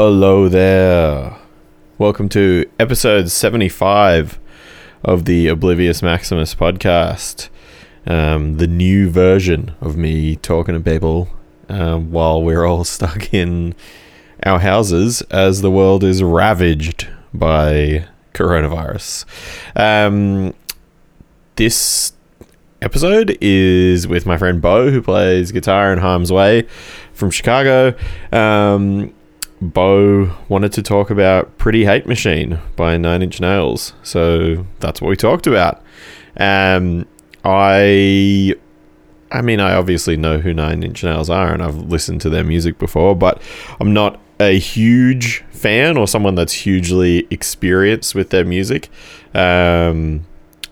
Hello there. Welcome to episode 75 of the Oblivious Maximus podcast. Um, the new version of me talking to people um, while we're all stuck in our houses as the world is ravaged by coronavirus. Um, this episode is with my friend Bo, who plays guitar in Harm's Way from Chicago. Um, Bo wanted to talk about Pretty Hate Machine by Nine Inch Nails. So that's what we talked about. Um, I. I mean, I obviously know who Nine Inch Nails are, and I've listened to their music before, but I'm not a huge fan or someone that's hugely experienced with their music. Um,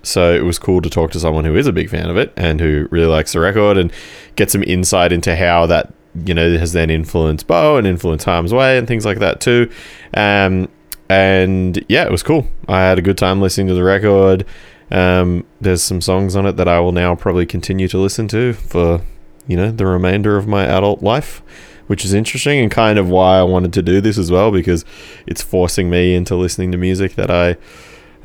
so it was cool to talk to someone who is a big fan of it and who really likes the record and get some insight into how that you know has then influenced Bo and influenced Harm's Way and things like that too. Um, and yeah, it was cool. I had a good time listening to the record. Um, there's some songs on it that I will now probably continue to listen to for you know the remainder of my adult life which is interesting and kind of why I wanted to do this as well because it's forcing me into listening to music that I,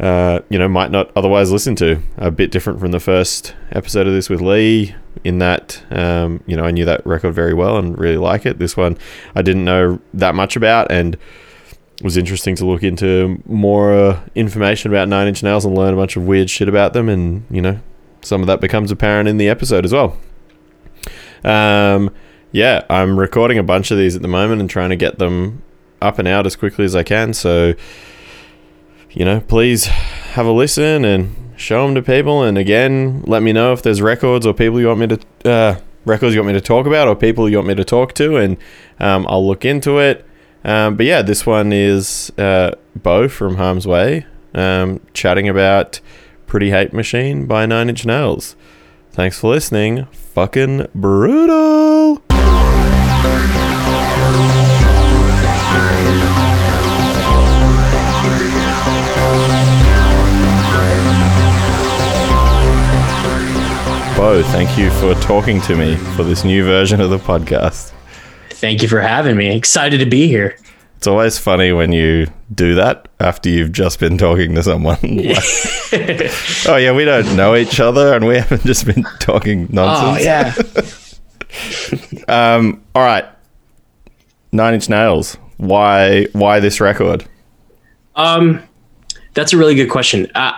uh, you know, might not otherwise listen to. A bit different from the first episode of this with Lee, in that, um, you know, I knew that record very well and really like it. This one I didn't know that much about and was interesting to look into more uh, information about Nine Inch Nails and learn a bunch of weird shit about them, and you know, some of that becomes apparent in the episode as well. Um, yeah, I'm recording a bunch of these at the moment and trying to get them up and out as quickly as I can. So, you know, please have a listen and show them to people. And again, let me know if there's records or people you want me to uh, records you want me to talk about or people you want me to talk to, and um, I'll look into it. Um, but yeah, this one is uh, Bo from Harm's Way um, chatting about Pretty Hate Machine by Nine Inch Nails. Thanks for listening. Fucking brutal. Bo, thank you for talking to me for this new version of the podcast. Thank you for having me. Excited to be here. It's always funny when you do that after you've just been talking to someone. like, oh yeah, we don't know each other, and we haven't just been talking nonsense. Oh yeah. Um, all right, Nine Inch Nails. Why? Why this record? um, that's a really good question. Uh,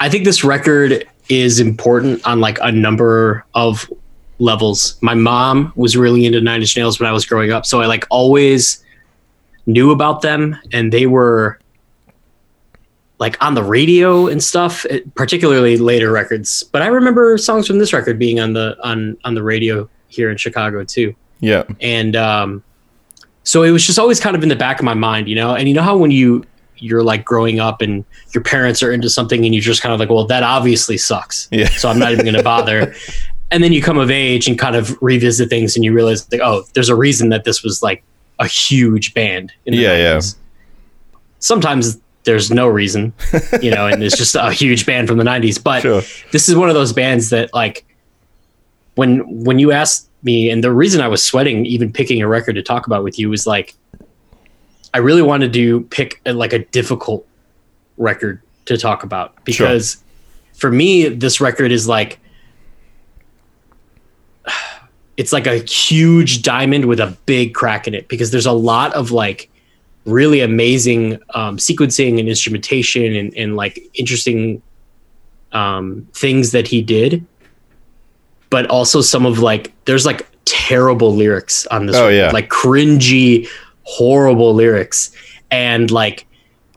I think this record is important on like a number of levels. My mom was really into Nine Inch Nails when I was growing up, so I like always knew about them, and they were like on the radio and stuff, eh, particularly later records. But I remember songs from this record being on the on on the radio here in Chicago too. Yeah, and um, so it was just always kind of in the back of my mind, you know. And you know how when you you're like growing up and your parents are into something and you're just kind of like, well, that obviously sucks. Yeah. So I'm not even going to bother. and then you come of age and kind of revisit things and you realize like, oh, there's a reason that this was like a huge band. In the Yeah, yeah. 90s. Sometimes there's no reason, you know, and it's just a huge band from the 90s. But Sure. this is one of those bands that like when when you asked me and the reason I was sweating even picking a record to talk about with you was like I really wanted to pick a, like a difficult record to talk about because for me this record is like it's like a huge diamond with a big crack in it because there's a lot of like really amazing um, sequencing and instrumentation and, and like interesting um, things that he did but also some of like there's like terrible lyrics on this Oh, record, yeah. like cringy horrible lyrics and like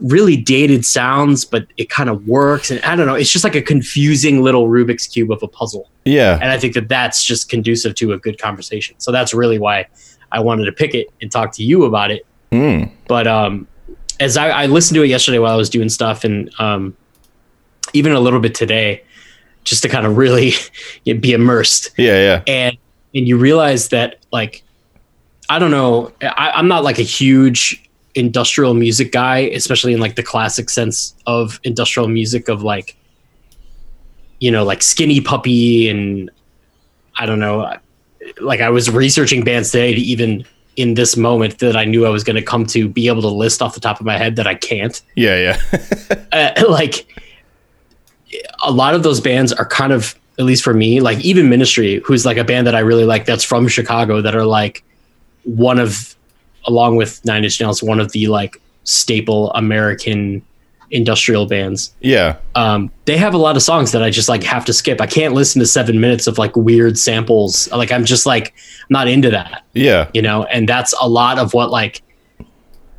really dated sounds but it kind of works. And i don't know it's just like a confusing little rubik's cube of a puzzle. Yeah, and i think that that's just conducive to a good conversation. So that's really why i wanted to pick it and talk to you about it. Mm. but um as I, I listened to it yesterday while i was doing stuff and um even a little bit today just to kind of really be immersed. Yeah, yeah. and and you realize that like i don't know I, i'm not like a huge industrial music guy especially in like the classic sense of industrial music of like you know like skinny puppy and i don't know like i was researching bands today to even in this moment that I knew I was going to come to be able to list off the top of my head that I can't. Yeah, yeah. Uh, like a lot of those bands are kind of at least for me, like even Ministry, who's like a band that I really like that's from Chicago that are like one of along with Nine Inch Nails, one of the like staple American industrial bands. yeah. Um, they have a lot of songs that I just like have to skip. I can't listen to seven minutes of like weird samples. Like I'm just like not into that, Yeah. you know. And that's a lot of what like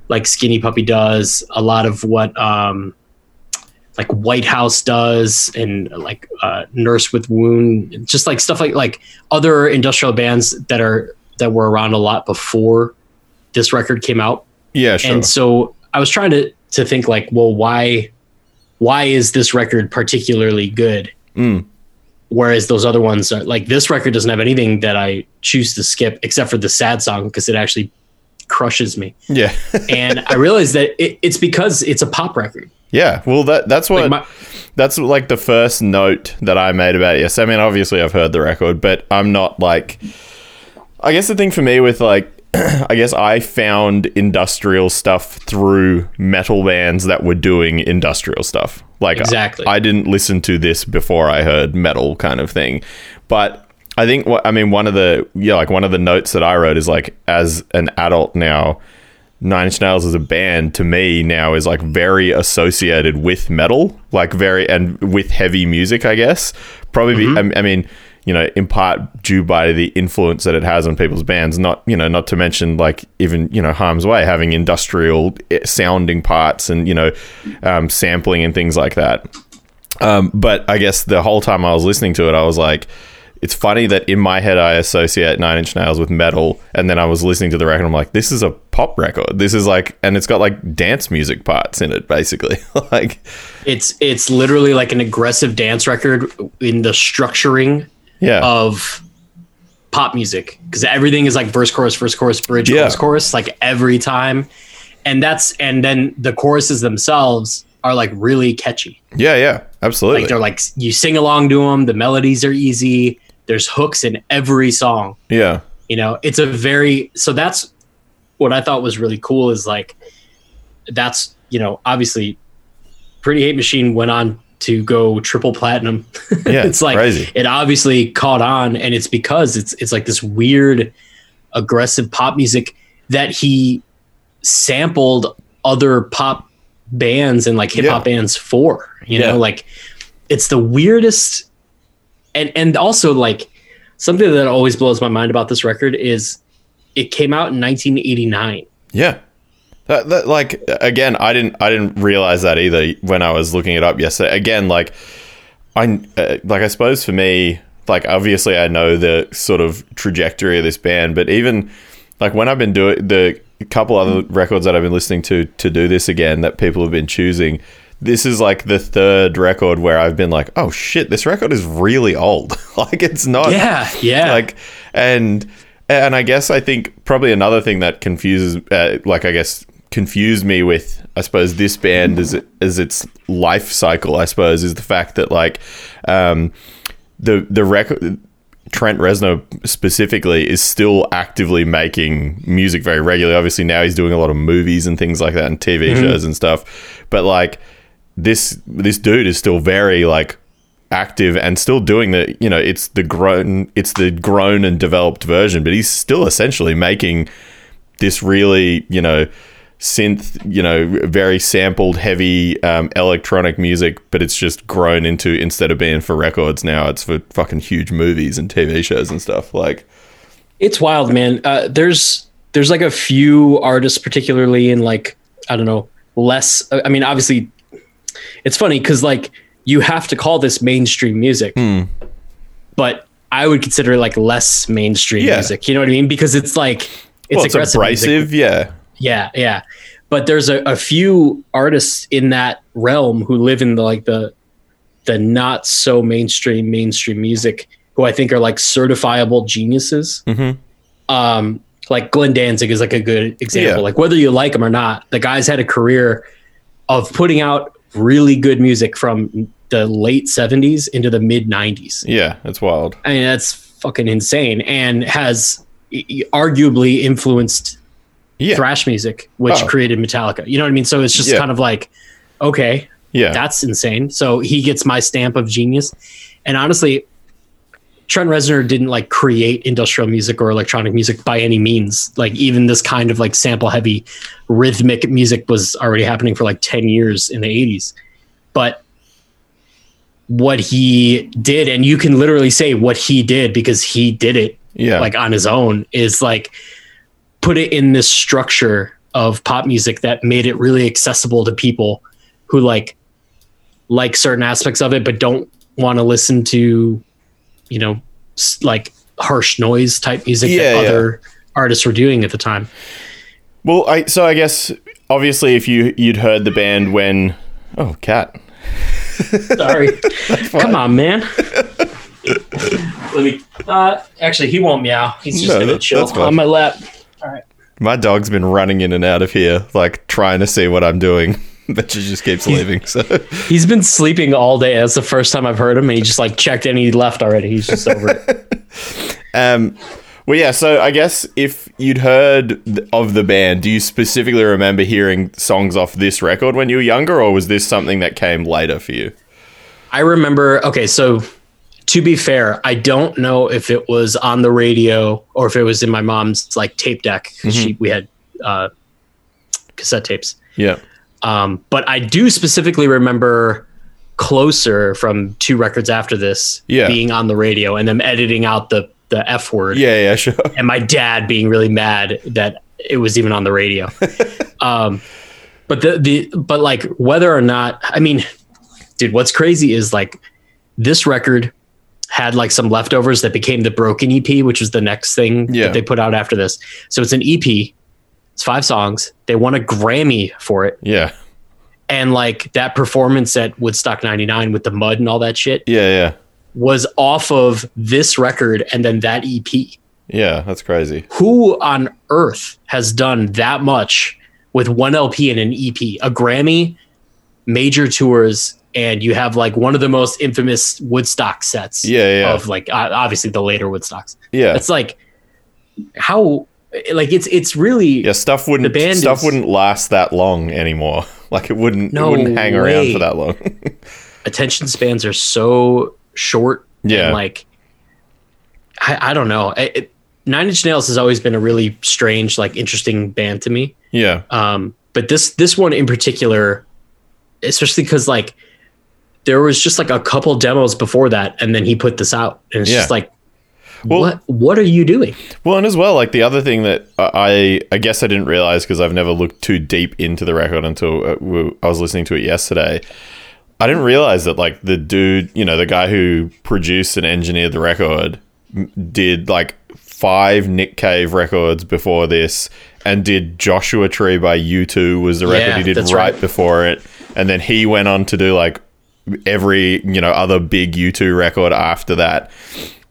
like Skinny Puppy does. A lot of what um like Whitehouse does, and like uh, Nurse with Wound, just like stuff like like other industrial bands that are that were around a lot before this record came out. Yeah, sure. And so I was trying to to think like, well, why why is this record particularly good? Mm. Whereas those other ones are like this record doesn't have anything that I choose to skip except for the sad song because it actually crushes me. yeah. And I realized that it, it's because it's a pop record. yeah. Well, that that's what Like my, that's like the first note that I made about it. Yes, I mean obviously I've heard the record, but I'm not like. I guess the thing for me with like, I guess I found industrial stuff through metal bands that were doing industrial stuff. Like Exactly. I didn't listen to this before I heard metal kind of thing, but I think what I mean one of the yeah like one of the notes that I wrote is like as an adult now. Nine Inch Nails as a band to me now is like very associated with metal, like very and with heavy music, I guess. Probably, be, mm-hmm. I, I mean, you know, in part due by the influence that it has on people's bands. Not, you know, not to mention like even you know Harm's Way having industrial eh, sounding parts and you know um, sampling and things like that. Um, but I guess the whole time I was listening to it, I was like, it's funny that in my head I associate Nine Inch Nails with metal, and then I was listening to the record. I'm like, this is a pop record. This is like, and it's got like dance music parts in it, basically. like, it's it's literally like an aggressive dance record in the structuring yeah, of pop music because everything is like verse chorus verse chorus bridge Yeah. chorus chorus like every time. And that's and then the choruses themselves are like really catchy. Yeah, yeah, absolutely. like they're like you sing along to them the melodies are easy there's hooks in every song. Yeah, you know it's a very so that's what i thought was really cool is like that's you know obviously pretty hate machine went on to go triple platinum yeah. it's like crazy. it obviously caught on and it's because it's it's like this weird aggressive pop music that he sampled other pop bands and like hip hop bands for you Yeah. know like it's the weirdest and and also like something that always blows my mind about this record is it came out in 1989 Yeah. That, that like again, I didn't I didn't realize that either when I was looking it up yesterday. Again, like I uh, like I suppose for me, like obviously I know the sort of trajectory of this band, but even like when I've been doing the couple other records that I've been listening to to do this again that people have been choosing, this is like the third record where I've been like, oh shit, this record is really old. like it's not yeah yeah like and and I guess I think probably another thing that confuses uh, like I guess confused me with I suppose this band as is its life cycle I suppose is the fact that like um the the record Trent Reznor specifically is still actively making music very regularly. Obviously now he's doing a lot of movies and things like that and TV shows and stuff. But like this this dude is still very like active and still doing the you know it's the grown it's the grown and developed version but he's still essentially making this really you know synth you know very sampled heavy um, electronic music but it's just grown into instead of being for records now it's for fucking huge movies and tv shows and stuff like It's wild, man. Uh, there's there's like a few artists, particularly in like I don't know, less. I mean, obviously, it's funny because like you have to call this mainstream music, Hmm. but I would consider it like less mainstream Yeah. music. You know what I mean? Because it's like it's well, it's aggressive. music. yeah Yeah, yeah. But there's a, a few artists in that realm who live in the like the the not so mainstream mainstream music who I think are like certifiable geniuses. Mhm. Um, like Glenn Danzig is like a good example. Yeah. Like whether you like him or not, the guy's had a career of putting out really good music from the late 70s into the mid 90s. yeah it's wild I mean, that's fucking insane. And has arguably influenced Yeah. thrash music, which Oh. created Metallica. You know what I mean? So it's just Yeah. kind of like, okay, yeah. that's insane. So he gets my stamp of genius. And honestly, Trent Reznor didn't like create industrial music or electronic music by any means. Like even this kind of like sample heavy rhythmic music was already happening for like 10 years in the 80s. But what he did and you can literally say what he did because he did it yeah. like on his own is like put it in this structure of pop music that made it really accessible to people who like like certain aspects of it but don't want to listen to you know like harsh noise type music Yeah, that yeah. other artists were doing at the time. Well, I so I guess obviously if you you'd heard the band when oh cat. Sorry. Come on man. Let me uh actually he won't meow. He's just No, gonna that- chill on my lap my dog's been running in and out of here like trying to see what I'm doing but she just keeps leaving so He's been sleeping all day. That's the first time I've heard him, and he just like checked and he left already. He's just over it. um well yeah so I guess if you'd heard of the band do you specifically remember hearing songs off this record when you were younger or was this something that came later for you I remember. Okay, so to be fair, I don't know if it was on the radio or if it was in my mom's like tape deck. 'cause She we had uh, cassette tapes. yeah Um, but I do specifically remember closer from two records after this Yeah. being on the radio and them editing out the the F word. yeah yeah sure and my dad being really mad that it was even on the radio. um, but the the but like whether or not I mean, dude, what's crazy is like this record had like some leftovers that became the Broken EP, which was the next thing Yeah. that they put out after this. So it's an EP. It's five songs. They won a Grammy for it, yeah and like that performance at Woodstock '99 with the mud and all that shit yeah yeah was off of this record and then that EP yeah that's crazy who on earth has done that much with one LP and an EP, a Grammy, major tours, and you have like one of the most infamous Woodstock sets Yeah, yeah. of like obviously the later Woodstocks. yeah It's like how like it's it's really Yeah, stuff wouldn't The band stuff is- wouldn't last that long anymore. Like it wouldn't No it wouldn't hang around for that long. attention spans are so short. Yeah. And like I, I don't know. I, it, Nine Inch Nails has always been a really strange, like interesting band to me. yeah. um but this this one in particular especially because like there was just like a couple demos before that and then he put this out and it's Yeah. just like Well- what what are you doing Well, and as well, like the other thing that I I guess I didn't realize because I've never looked too deep into the record until uh, I was listening to it yesterday. I didn't realize that like the dude, you know, the guy who produced and engineered the record did like five Nick Cave records before this and did Joshua Tree by U2 was the record Yeah, he did right, right. before it and then he went on to do like every, you know, other big U2 record after that.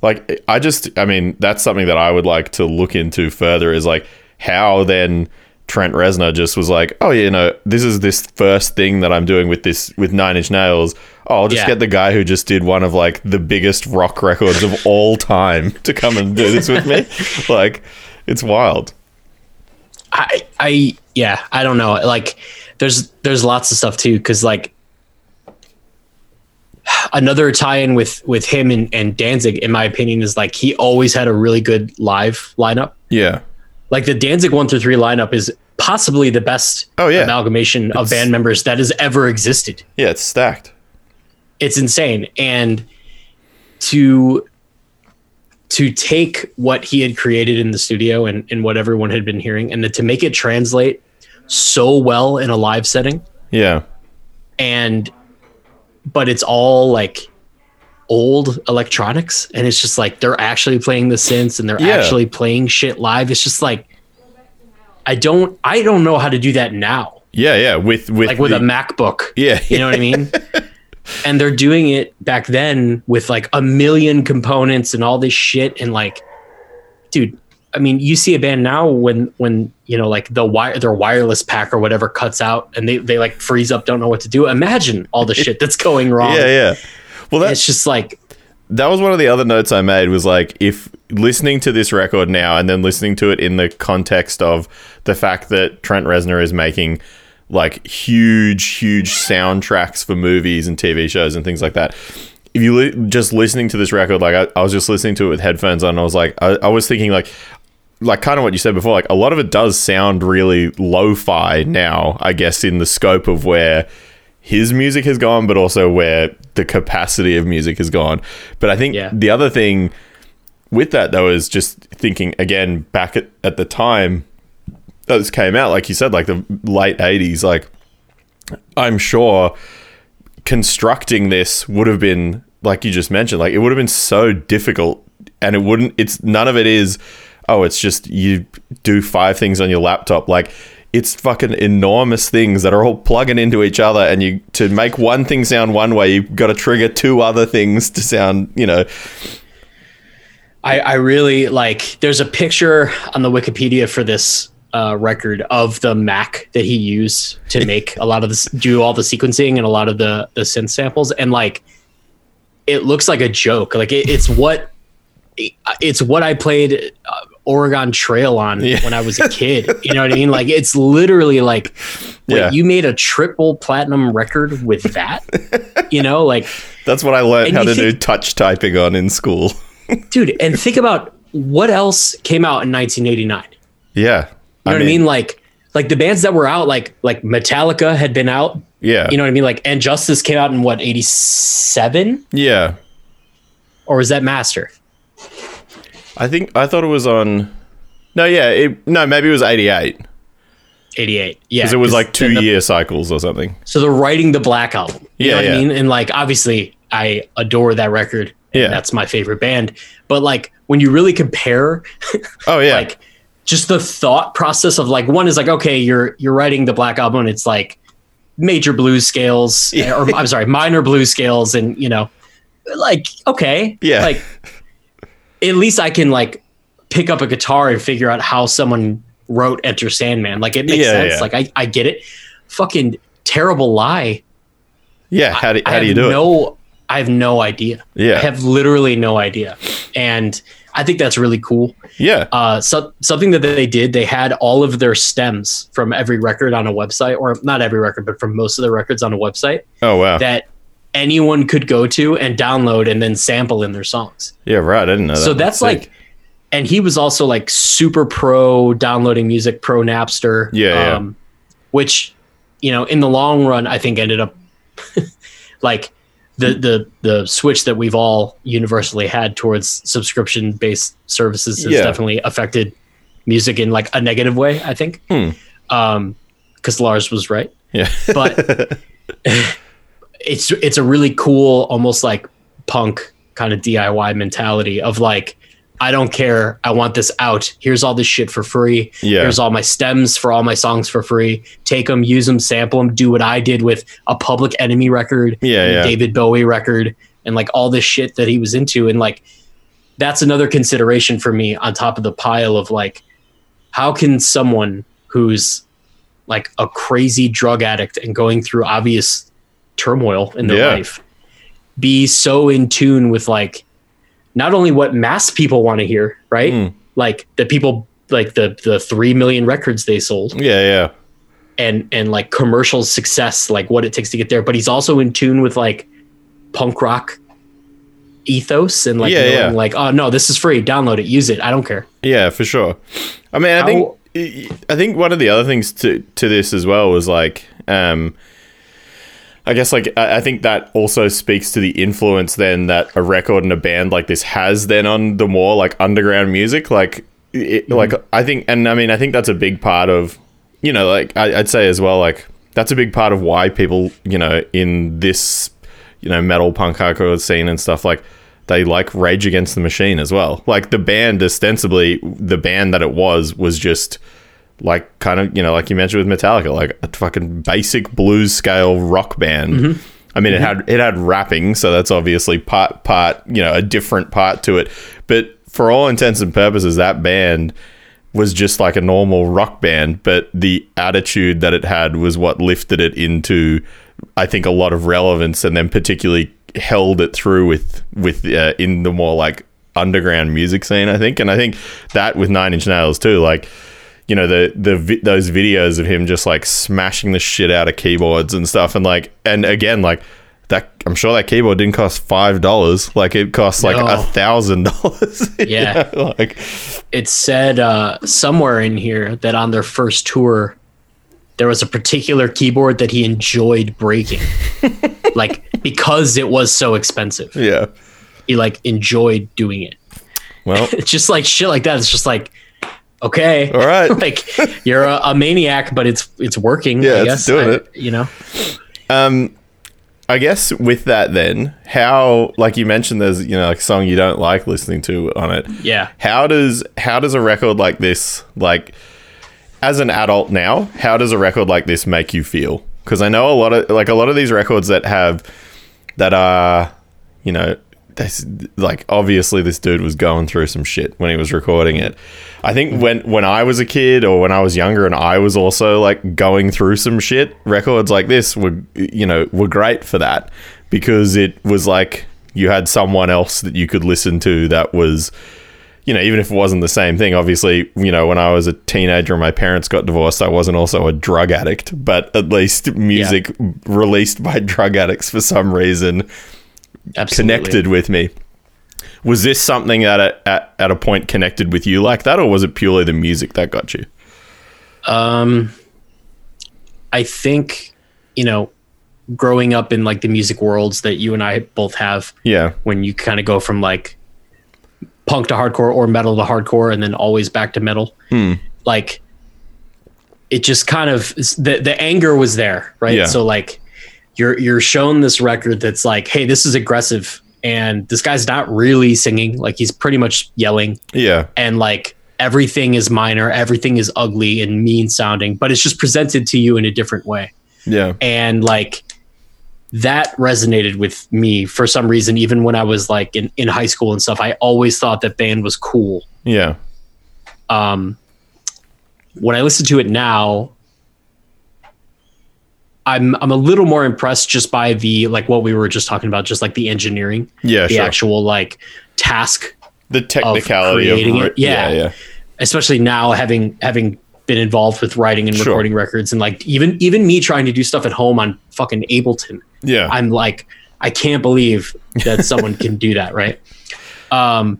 Like I just I mean, that's something that I would like to look into further is like how then Trent Reznor just was like, "Oh, you know, this is this first thing that I'm doing with this with Nine Inch Nails. Oh, I'll just Yeah. get the guy who just did one of like the biggest rock records of all time to come and do this with me." like, it's wild. i i yeah i don't know like there's there's lots of stuff too because like another tie-in with with him and, and danzig in my opinion is like he always had a really good live lineup Yeah. like the danzig 1 through 3 lineup is possibly the best Oh, yeah. amalgamation of band members that has ever existed Yeah, it's stacked. it's insane and to to take what he had created in the studio and, and what everyone had been hearing and to make it translate so well in a live setting Yeah. and but it's all like old electronics and it's just like they're actually playing the synths and they're Yeah. actually playing shit live it's just like i don't i don't know how to do that now Yeah, yeah, with with like with the- a macbook Yeah. you know what I mean? and they're doing it back then with like a million components and all this shit and like dude, I mean, you see a band now when when you know like the wire their wireless pack or whatever cuts out and they they like freeze up, don't know what to do. Imagine all the shit that's going wrong. Yeah, yeah. Well, that's It's just like that was one of the other notes I made was like if listening to this record now and then listening to it in the context of the fact that Trent Reznor is making like huge, huge soundtracks for movies and TV shows and things like that. If you li- just listening to this record, like I, I was just listening to it with headphones on, and I was like, I, I was thinking like, like kind of what you said before, like a lot of it does sound really lo-fi now, I guess, in the scope of where his music has gone, but also where the capacity of music has gone. But I think Yeah. the other thing with that though is just thinking again back at, at the time that this came out, like you said, like the late eighties, like I'm sure constructing this would have been like you just mentioned, like it would have been so difficult and it wouldn't it's none of it is oh, it's just you do five things on your laptop. Like it's fucking enormous things that are all plugging into each other and you to make one thing sound one way, you've got to trigger two other things to sound, you know. I, I really like. There's a picture on the Wikipedia for this uh, record of the Mac that he used to make a lot of this, do all the sequencing and a lot of the the synth samples, and like, it looks like a joke. Like it, it's what it's what I played uh, Oregon Trail on Yeah. when I was a kid. You know what I mean? Like it's literally like, wait, Yeah. you made a triple platinum record with that? you know, like That's what I learned how to do touch typing on in school. dude, and think about what else came out in 1989. yeah. You know what I mean? Like like the bands that were out, like like Metallica had been out. Yeah. You know what I mean? Like and Justice came out in what 87 yeah. or was that Master? I think I thought it was on No, yeah, it, no, maybe it was 88 88. Yeah, because it was like two the, year cycles or something. So they're writing the Black album. You Yeah, know what yeah. I mean? And like obviously I adore that record. and Yeah. That's my favorite band. But like when you really compare Oh yeah. like just the thought process of like one is like okay you're you're writing the black album and it's like major blues scales Yeah. or i'm sorry minor blues scales and you know like okay Yeah. like at least i can like pick up a guitar and figure out how someone wrote enter sandman like it makes Yeah, sense yeah. like I, I get it fucking terrible lie yeah, how do, how do you do it? no i have no idea Yeah. i have literally no idea and i think that's really cool Yeah. uh, so, something that they did, they had all of their stems from every record on a website, or not every record, but from most of the records on a website Oh wow. that anyone could go to and download and then sample in their songs. yeah, right. I didn't know that. so that's sick. like, and he was also like super pro downloading music, pro Napster. Yeah, yeah. Which, you know, in the long run, I think ended up like the the the switch that we've all universally had towards subscription based services has Yeah. definitely affected music in like a negative way. I think, Hmm. um, because Lars was right yeah. but it's it's a really cool almost like punk kind of DIY mentality of like I don't care. I want this out. Here's all this shit for free. Yeah. here's all my stems for all my songs for free. Take them use them sample them do what I did with a Public Enemy record Yeah, yeah. David Bowie record and like all this shit that he was into. And like that's another consideration for me on top of the pile of like how can someone who's like a crazy drug addict and going through obvious turmoil in their Yeah. life be so in tune with like not only what mass people want to hear right Mm. like the people like the the 3 million records they sold yeah, yeah. and and like commercial success like what it takes to get there but he's also in tune with like punk rock ethos and like Yeah, knowing, yeah. like oh no this is free download it use it i don't care Yeah, for sure. I mean, I How- think I think one of the other things to to this as well was like, um, I guess like I, think that also speaks to the influence then that a record and a band like this has then on the more like underground music. Like, it, mm-hmm. like I think, and I mean, I think that's a big part of, you know, like I, I'd say as well, like that's a big part of why people, you know, in this, you know, metal punk hardcore scene and stuff like they like Rage Against the Machine as well. Like the band, ostensibly, the band that it was was just like kind of you know, like you mentioned with Metallica, like a fucking basic blues scale rock band. I mean, it had it had rapping, so that's obviously part part you know a different part to it. But for all intents and purposes, that band was just like a normal rock band, but the attitude that it had was what lifted it into, I think, a lot of relevance, and then particularly held it through with with uh, in the more like underground music scene. I think, and I think that with Nine Inch Nails too, like. You know the the vi- those videos of him just like smashing the shit out of keyboards and stuff, and like, and again, like that. I'm sure that keyboard didn't cost five dollars. Like it cost like a thousand dollars. Yeah. like it said uh, somewhere in here that on their first tour there was a particular keyboard that he enjoyed breaking like because it was so expensive yeah. he like enjoyed doing it Well, it's just like shit like that it's just like okay all right. like you're a, a maniac but it's it's working Yeah, I it's guess doing I- it. you know Um, I guess with that, then how, like you mentioned, there's you know like a song you don't like listening to on it. yeah How does how does a record like this, like as an adult now, how does a record like this make you feel? Because I know a lot of like a lot of these records that have that are, you know, this like obviously this dude was going through some shit when he was recording it. I think mm. when when I was a kid or when I was younger and I was also like going through some shit, records like this were you know were great for that because it was like you had someone else that you could listen to that was you know, even if it wasn't the same thing, obviously, you know, when I was a teenager and my parents got divorced, I wasn't also a drug addict, but at least music released by drug addicts for some reason absolutely connected with me. Was this something that at, at, at a point connected with you like that, or was it purely the music that got you? Um, I think you know, growing up in like the music worlds that you and I both have, Yeah. when you kind of go from like punk to hardcore or metal to hardcore, and then always back to metal, like it just kind of the the anger was there, right? Yeah. So like you're you're shown this record that's like, hey, this is aggressive, and this guy's not really singing, like he's pretty much yelling Yeah. and like everything is minor, everything is ugly and mean sounding, but it's just presented to you in a different way. Yeah. And like that resonated with me for some reason, even when I was like in, in high school and stuff. I always thought that band was cool. Yeah. Um, when I listen to it now, I'm I'm a little more impressed just by the like what we were just talking about, just like the engineering, Yeah. the Sure. actual like task the technicality of, creating re- it. Yeah. Yeah. especially now having having been involved with writing and Sure. recording records and like even even me trying to do stuff at home on fucking Ableton. Yeah. I'm like I can't believe that someone can do that, right? Um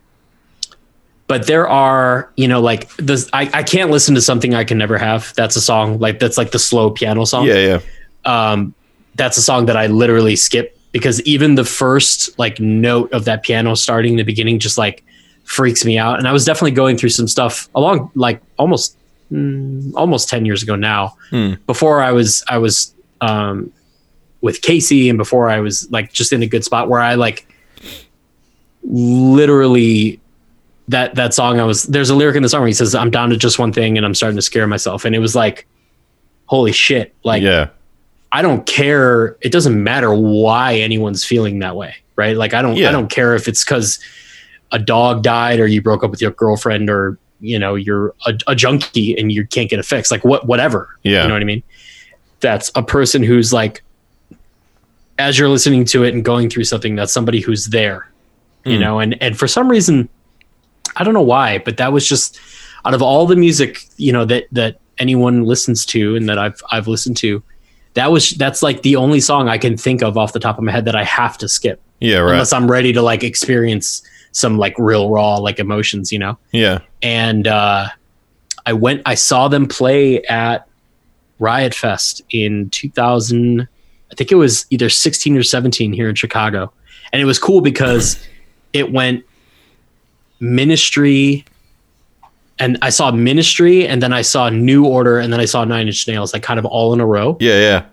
but there are, you know, like this I, I can't listen to something I can never have. That's a song like that's like the slow piano song yeah. Yeah. Um, that's a song that I literally skip because even the first like note of that piano starting in the beginning just like freaks me out. And I was definitely going through some stuff along like almost mm, almost ten years ago now. Hmm. Before I was I was um, with Casey and before I was like just in a good spot where I like literally that that song I was there's a lyric in the song where he says I'm down to just one thing and I'm starting to scare myself and it was like holy shit like yeah. I don't care. It doesn't matter why anyone's feeling that way, right? Like I don't Yeah. I don't care if it's because a dog died or you broke up with your girlfriend or you know you're a, a junkie and you can't get a fix. Like what whatever. Yeah. You know what I mean? That's a person who's like as you're listening to it and going through something, that's somebody who's there. You Mm. know, and and for some reason, I don't know why, but that was just out of all the music, you know, that that anyone listens to and that I've I've listened to, that was that's like the only song I can think of off the top of my head that I have to skip Yeah. Right. unless I'm ready to like experience some like real raw like emotions, you know. yeah. And uh, I went, I saw them play at Riot Fest in 2000. I think it was either 16 or 17 here in Chicago, and it was cool because it went Ministry. And I saw Ministry, and then I saw New Order, and then I saw Nine Inch Nails, like kind of all in a row Yeah. Yeah.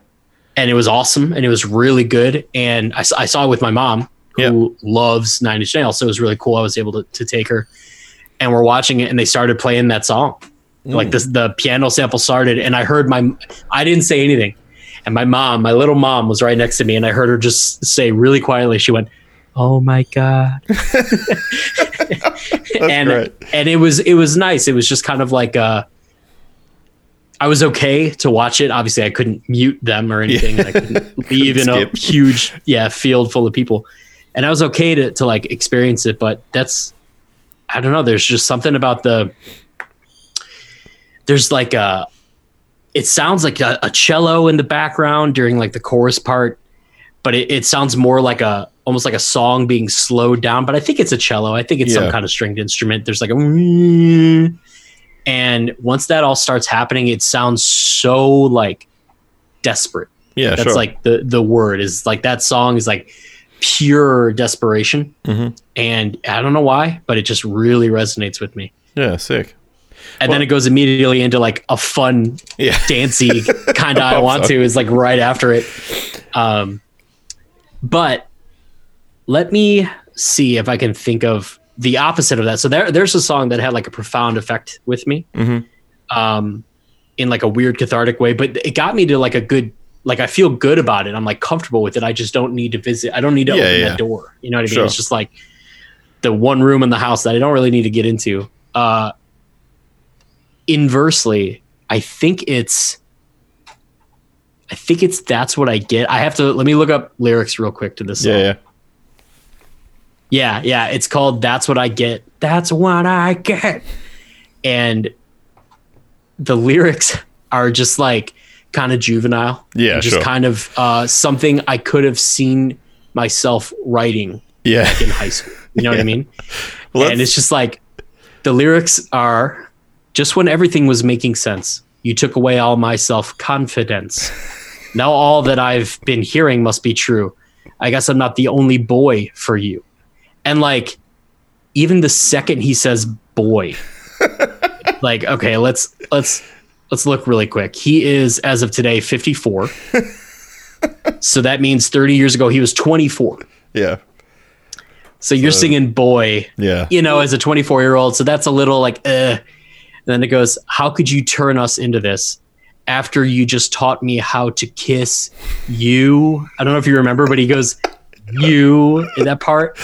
and it was awesome and it was really good. And I saw it with my mom who loves Nine Inch Nails, so it was really cool. I was able to, to take her, and we're watching it, and they started playing that song. Mm. Like this, the piano sample started, and I heard my, I didn't say anything, and my mom, my little mom, was right next to me, and I heard her just say really quietly, she went, "Oh my god," and great. and it was it was nice. It was just kind of like uh I was okay to watch it. Obviously, I couldn't mute them or anything. I couldn't leave in a huge yeah field full of people, and I was okay to to like experience it. But that's I don't know. There's just something about the there's like a it sounds like a, a cello in the background during like the chorus part, but it, it sounds more like a almost like a song being slowed down. But I think it's a cello. I think it's Yeah. some kind of stringed instrument. There's like a and once that all starts happening, it sounds so like desperate. Yeah, That's sure. like the the word is like that song is like pure desperation, Mhm. and I don't know why, but it just really resonates with me. yeah, sick. And then it goes immediately into like a fun, Yeah. dancey kind of I want so. to is like right after it. Um, but let me see if I can think of the opposite of that. So there, there's a song that had like a profound effect with me, Mhm. um, in like a weird cathartic way. But it got me to like a good, like I feel good about it. I'm like comfortable with it. I just don't need to visit. I don't need to Yeah, open yeah. that door. You know what I mean? Sure. It's just like the one room in the house that I don't really need to get into. Uh, inversely, I think it's I think it's that's what I get. I have to let me look up lyrics real quick to this song. Yeah, yeah. Yeah, yeah. It's called That's What I Get. That's what I get. And the lyrics are just like kind of juvenile. Yeah, just sure. kind of uh, something I could have seen myself writing Yeah. in high school. You know what I mean? Well, and it's just like the lyrics are just when everything was making sense, you took away all my self confidence. now all that I've been hearing must be true. I guess I'm not the only boy for you. And like, even the second he says boy, like, okay, let's let's let's look really quick. He is, as of today, 54. so that means 30 years ago he was 24. yeah. So you're So- singing boy Yeah. you know, as a 24 year old. So that's a little like, uh. And then it goes, How could you turn us into this after you just taught me how to kiss you? I don't know if you remember, but he goes, You in that part.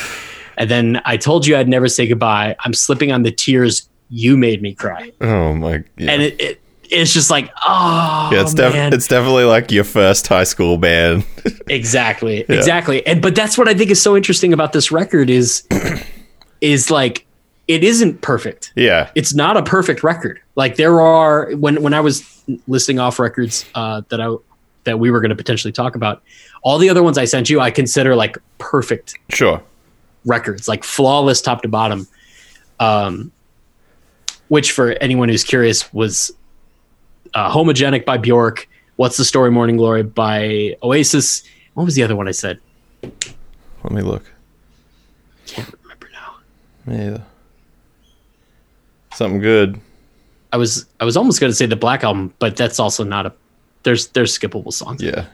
And then I told you I'd never say goodbye. I'm slipping on the tears. You made me cry. Oh my. Yeah. And it, it it's just like, oh, yeah, it's, def- it's definitely like your first high school band. exactly exactly and but that's what i think is so interesting about this record is is like it isn't perfect yeah. it's not a perfect record like there are when when i was listing off records uh that i that we were going to potentially talk about all the other ones i sent you i consider like perfect Sure. Records like flawless top to bottom um which for anyone who's curious was uh, homogenic by bjork what's the story morning glory by oasis what was the other one i said Let me look. can't remember now Me either. Something good. i was i was almost going to say the black album but that's also not a there's there's skippable songs Yeah.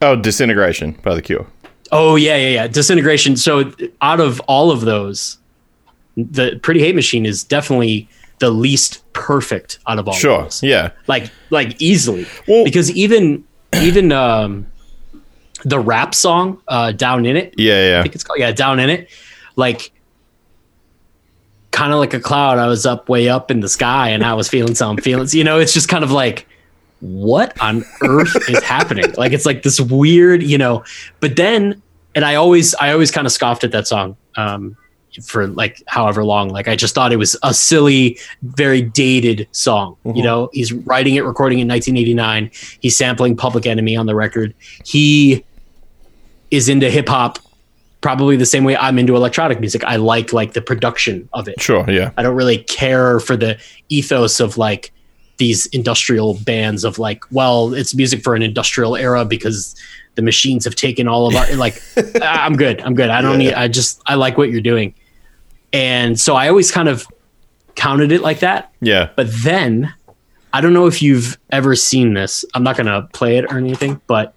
Oh, Disintegration by The Cure. Oh yeah, yeah, yeah. Disintegration. So out of all of those, the Pretty Hate Machine is definitely the least perfect out of all. Of Sure. those. Yeah. Like like easily. Well- because even even um the rap song uh Down in It, Yeah, yeah. I think it's called yeah, Down in It, like kind of like a cloud. I was up way up in the sky and I was feeling some feelings. You know, it's just kind of like what on earth is happening? Like it's like this weird, you know. But then, and I always, I always kind of scoffed at that song um, for like however long. Like I just thought it was a silly, very dated song. You know, he's writing it, recording it in 1989. He's sampling Public Enemy on the record. He is into hip hop, probably the same way I'm into electronic music. I like like the production of it. Sure. Yeah. I don't really care for the ethos of like these industrial bands of like, well, it's music for an industrial era because the machines have taken all of our like I'm good. I'm good. I don't need I just I like what you're doing. And so I always kind of counted it like that. Yeah. But then I don't know if you've ever seen this. I'm not gonna play it or anything, but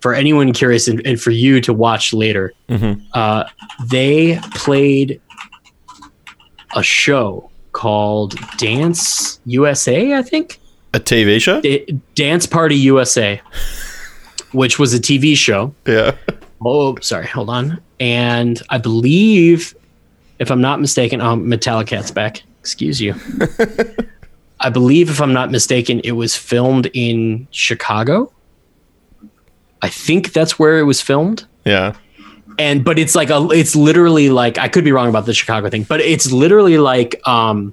for anyone curious and, and for you to watch later, Mhm. uh, they played a show called Dance USA, I think. A TV show? Da- Dance Party USA, which was a TV show. Yeah. Oh, sorry, hold on. And I believe if I'm not mistaken, um, Metallicat's back. Excuse you. I believe, if I'm not mistaken, it was filmed in Chicago. I think that's where it was filmed. Yeah. And but it's like a, it's literally like I could be wrong about the Chicago thing, but it's literally like um,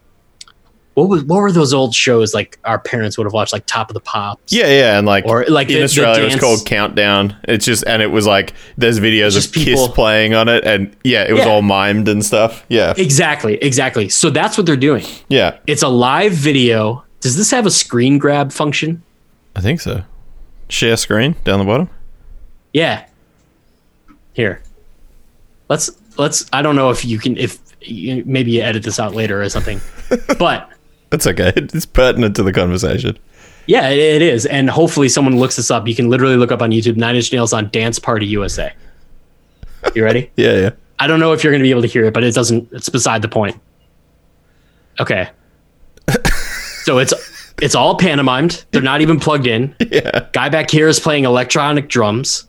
what was what were those old shows like our parents would have watched like Top of the Pops? Yeah, yeah, and like Or, like, in the- the Australia, it was called Countdown. It's just and it was like there's videos of Kiss people- playing on it, and yeah, it was Yeah. all mimed and stuff. Yeah, Exactly, exactly. So that's what they're doing. yeah, It's a live video. Does this have a screen grab function? I think so. Share screen down the bottom. Yeah. Here. Let's let's I don't know if you can if you, maybe you edit this out later or something. but That's okay. It's pertinent to the conversation. yeah, it, it is. And hopefully someone looks this up. You can literally look up on YouTube Nine Inch Nails on Dance Party USA. You ready? Yeah, yeah. I don't know if you're going to be able to hear it, but it doesn't. It's beside the point. Okay. so it's it's all pantomimed. They're not even plugged in. Yeah. Guy back here is playing electronic drums.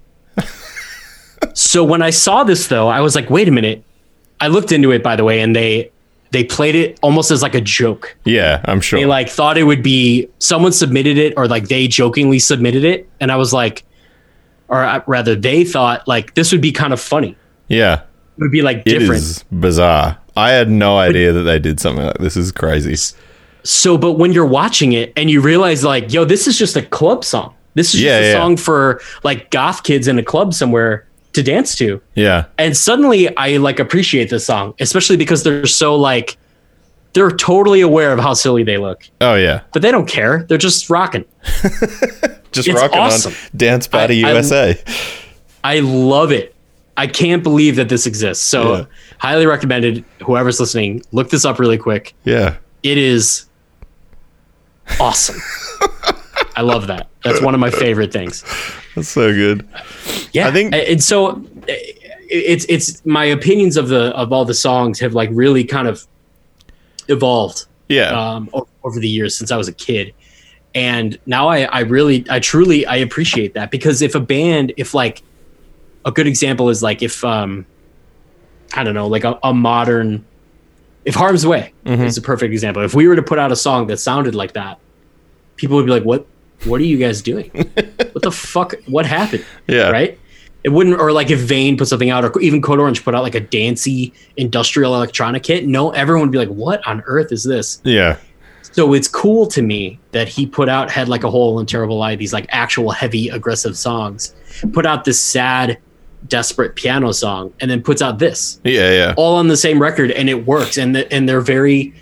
So when I saw this, though, I was like, "Wait a minute." I looked into it, by the way, and they they played it almost as like a joke. Yeah, I'm sure. They like thought it would be someone submitted it, or like they jokingly submitted it, and I was like, or uh, rather, they thought like this would be kind of funny. yeah. It would be like It is different. bizarre. I had no idea that they did something like this. Is crazy. So, but when you're watching it and you realize, like, yo, this is just a club song. This is Yeah, just a yeah. song for like goth kids in a club somewhere to dance to. Yeah. And suddenly I like appreciate this song, especially because they're so like, they're totally aware of how silly they look, Oh yeah. but they don't care. They're just rocking. Just It's rocking awesome. on Dance Party I- I- USA. I love it. I can't believe that this exists. So, Yeah. highly recommended. Whoever's listening, look this up really quick. yeah. It is awesome. I love that. That's one of my favorite things. That's so good. Yeah, I think- and so it's it's my opinions of the of all the songs have like really kind of evolved Yeah. um, over the years since I was a kid, and now I I really I truly I appreciate that because if a band if like a good example is like if um I don't know like a, a modern if Harm's Way Mhm. is a perfect example if we were to put out a song that sounded like that people would be like what what are you guys doing what the fuck what happened yeah. right? It wouldn't, or like if Vein put something out, or even Code Orange put out like a dancey industrial electronic hit. No, everyone would be like, "What on earth is this?" Yeah. So it's cool to me that he put out "Head Like a Hole" and "Terrible Lie," these like actual heavy, aggressive songs. Put out this sad, desperate piano song, and then puts out this Yeah. Yeah. all on the same record, and it works. And the, and they're very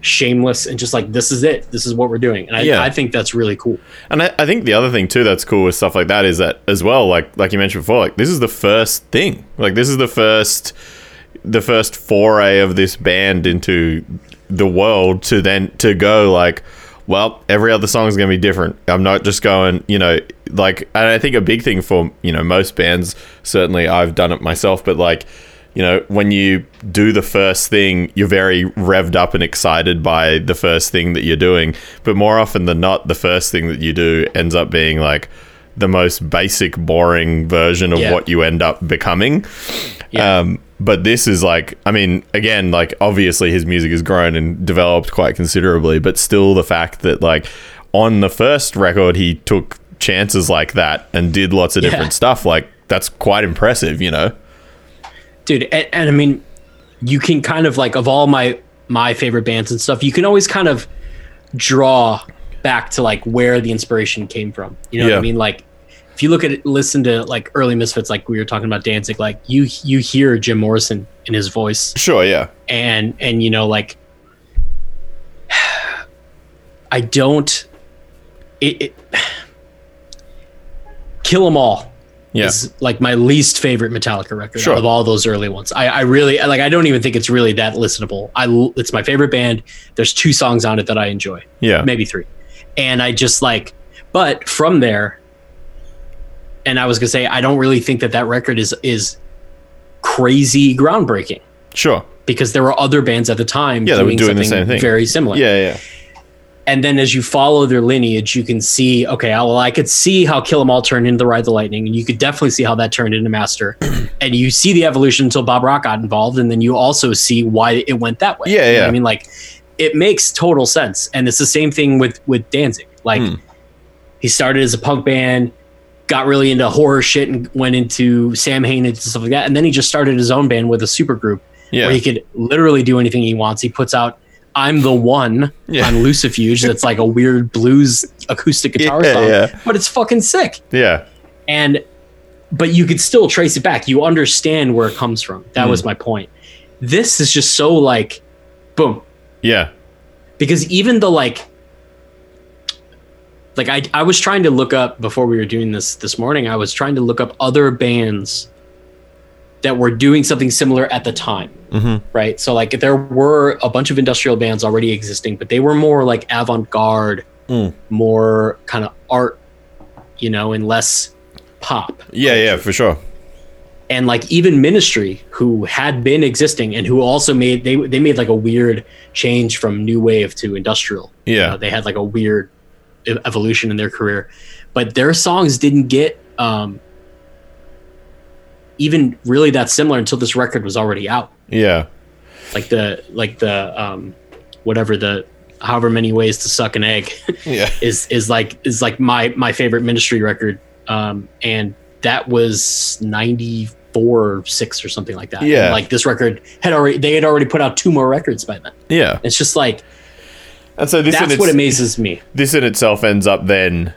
shameless and just like, "This is it. This is what we're doing." And I, Yeah. I think that's really cool. And I, I think the other thing too that's cool with stuff like that is that as well, like like you mentioned before, like this is the first thing. Like this is the first the first foray of this band into the world to then to go like well every other song is going to be different i'm not just going you know like and i think a big thing for you know most bands certainly i've done it myself but like you know when you do the first thing you're very revved up and excited by the first thing that you're doing but more often than not the first thing that you do ends up being like the most basic boring version of Yeah. what you end up becoming Yeah. um, but this is like, I mean, again, like obviously his music has grown and developed quite considerably, but still the fact that like on the first record he took chances like that and did lots of Yeah. different stuff, like that's quite impressive, you know? Dude and, and i mean you can kind of like of all my my favorite bands and stuff you can always kind of draw back to like where the inspiration came from. You know what i mean? Like if you look at it listen to like early misfits like we were talking about dancing like you you hear jim morrison in his voice. Sure, yeah. and and you know like i don't it, it kill them all Yeah. is like my least favorite Metallica record Sure. of all those early ones. I, I really like. I don't even think it's really that listenable. I it's my favorite band. There's two songs on it that I enjoy, Yeah. maybe three, and I just like. But from there, and I was gonna say I don't really think that that record is is crazy groundbreaking Sure. because there were other bands at the time Yeah, doing, doing the something same thing. very similar. Yeah, yeah. And then as you follow their lineage, you can see, okay, well, I could see how Kill 'Em All turned into the Ride the Lightning, and you could definitely see how that turned into Master. and you see the evolution until Bob Rock got involved, and then you also see why it went that way. Yeah, You know yeah. I mean, like, it makes total sense, and it's the same thing with with Danzig. Like, Hmm. he started as a punk band, got really into horror shit, and went into Samhain and stuff like that, and then he just started his own band with a super group Yeah. where he could literally do anything he wants. He puts out "I'm the One" Yeah. on Lucifuge. That's like a weird blues acoustic guitar Yeah, song, yeah. but it's fucking sick. yeah. And but you could still trace it back. You understand where it comes from. That Hmm. was my point. This is just so like, boom. Yeah. Because even the like, like I I was trying to look up before we were doing this this morning. I was trying to look up other bands that were doing something similar at the time hmm right? So like there were a bunch of industrial bands already existing, but they were more like avant-garde, Mm. more kind of art, you know, and less pop. Yeah, yeah, for sure. And like even Ministry, who had been existing and who also made they they made like a weird change from new wave to industrial. You Yeah. know, they had like a weird evolution in their career, but their songs didn't get um even really that similar until this record was already out Yeah. like the like the um whatever the however many ways to suck an egg Yeah. is is like is like my my favorite ministry record um and that was 94 or 6 or something like that Yeah. And, like this record had already they had already put out two more records by then Yeah. it's just like And so this that's what amazes me this in itself ends up then,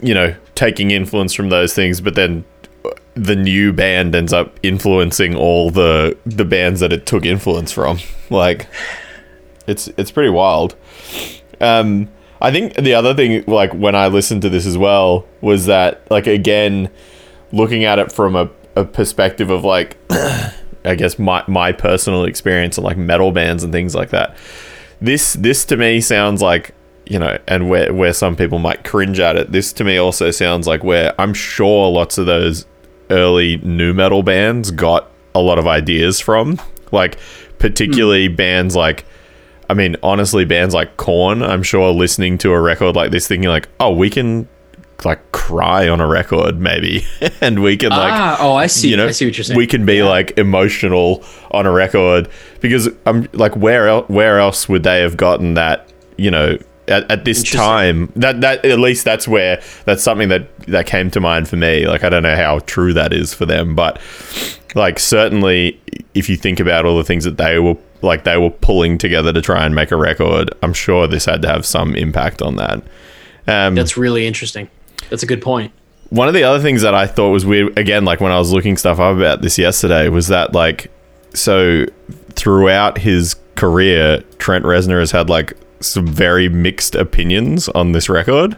you know, taking influence from those things, but then the new band ends up influencing all the the bands that it took influence from. Like it's it's pretty wild. Um I think the other thing like when I listened to this as well was that like again looking at it from a, a perspective of like I guess my my personal experience of like metal bands and things like that. This this to me sounds like you know, and where where some people might cringe at it. This to me also sounds like where I'm sure lots of those early nu metal bands got a lot of ideas from, like particularly bands like. I mean, honestly, bands like Korn, I'm sure listening to a record like this, thinking like, "Oh, we can like cry on a record, maybe, and we can like ah oh i see you know, i see what you're saying we can be like emotional on a record because I'm like, where else? Where else would they have gotten that? You know, at, at this time, that that at least that's where that's something that that came to mind for me. Like, I don't know how true that is for them, but like certainly, if you think about all the things that they were like they were pulling together to try and make a record, I'm sure this had to have some impact on that. Um, that's really interesting that's a good point one of the other things that I thought was weird, again, like when I was looking stuff up about this yesterday, was that like, so throughout his career, Trent Reznor has had like some very mixed opinions on this record.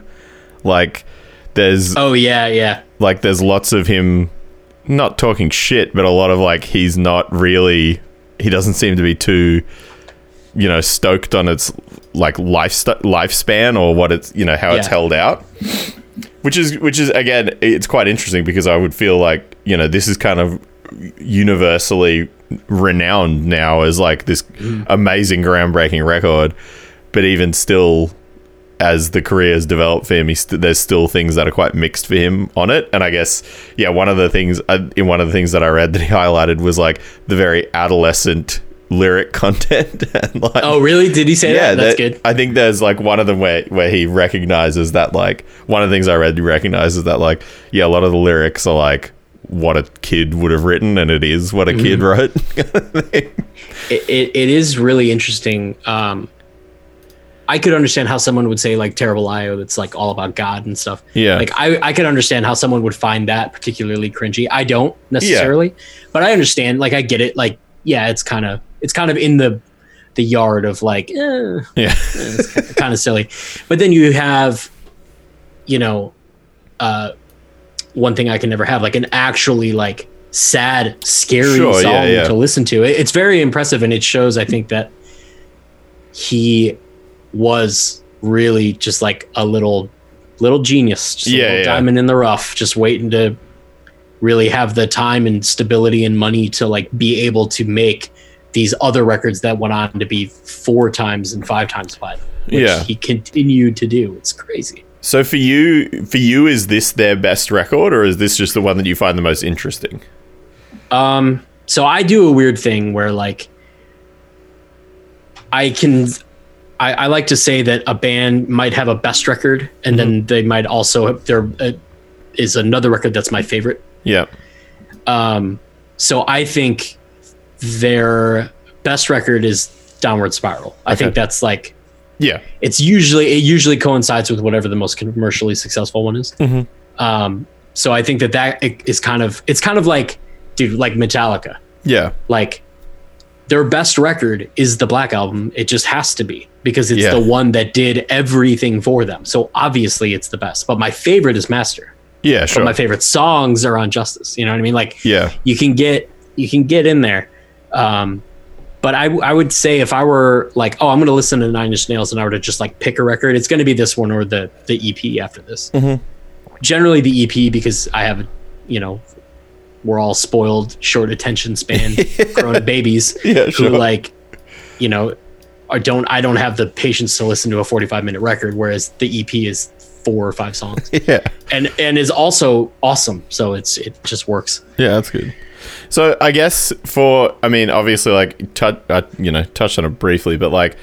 Like, there's oh yeah yeah like there's lots of him not talking shit, but a lot of like he's not really. He doesn't seem to be too, you know, stoked on its like life lifespan or what it's you know how it's held out. Which is which is again, it's quite interesting because I would feel like you know this is kind of universally renowned now as like this mm. amazing groundbreaking record, but even still as the career has developed for him, st- there's still things that are quite mixed for him on it. And I guess, yeah, one of the things uh, in one of the things that I read that he highlighted was like the very adolescent lyric content. and like, oh really did he say that that's that- good I think there's like one of them where where he recognizes that like one of the things I read he recognizes that like yeah a lot of the lyrics are like what a kid would have written and it is what a kid wrote. it, it, it is really interesting. Um, I could understand how someone would say like Terrible Lie that's like all about God and stuff. Yeah. Like I, I could understand how someone would find that particularly cringy. I don't necessarily, but I understand. Like I get it. Like yeah, it's kind of it's kind of in the the yard of like eh, yeah. it's kind of silly. But then you have, you know, uh, one thing I can never have, like an actually like sad, scary Sure, song yeah, yeah. to listen to. It, it's very impressive, and it shows. I think that he was really just like a little little genius, just a Yeah, little yeah. diamond in the rough, just waiting to really have the time and stability and money to like be able to make these other records that went on to be four times and five times platinum. which Yeah. he continued to do. It's crazy. So for you, for you, is this their best record, or is this just the one that you find the most interesting? Um, so I do a weird thing where like I can I, I like to say that a band might have a best record and then they might also have there uh, is another record that's my favorite. Yeah, Um, so I think their best record is Downward Spiral. I think that's like yeah, it's usually it usually coincides with whatever the most commercially successful one is. Mhm. Um, so I think that that is kind of it's kind of like dude like Metallica yeah, like their best record is the Black album. It just has to be because it's Yeah. the one that did everything for them. So obviously it's the best. But my favorite is Master. yeah, But sure, my favorite songs are on Justice. You know what I mean? Like yeah, you can get you can get in there. Um, but I I would say if I were like, oh, I'm going to listen to Nine Inch Nails and I were to just like pick a record, it's going to be this one or the the EP after this. Mhm. Generally the EP because I have, you know, we're all spoiled, short attention span, grown babies yeah, who sure. like, you know, or don't I don't have the patience to listen to a 45 minute record, whereas the EP is four or five songs yeah, and and is also awesome. So it's it just works. yeah, that's good. So I guess for, I mean, obviously, like, tou- uh, you know, touched on it briefly, but like,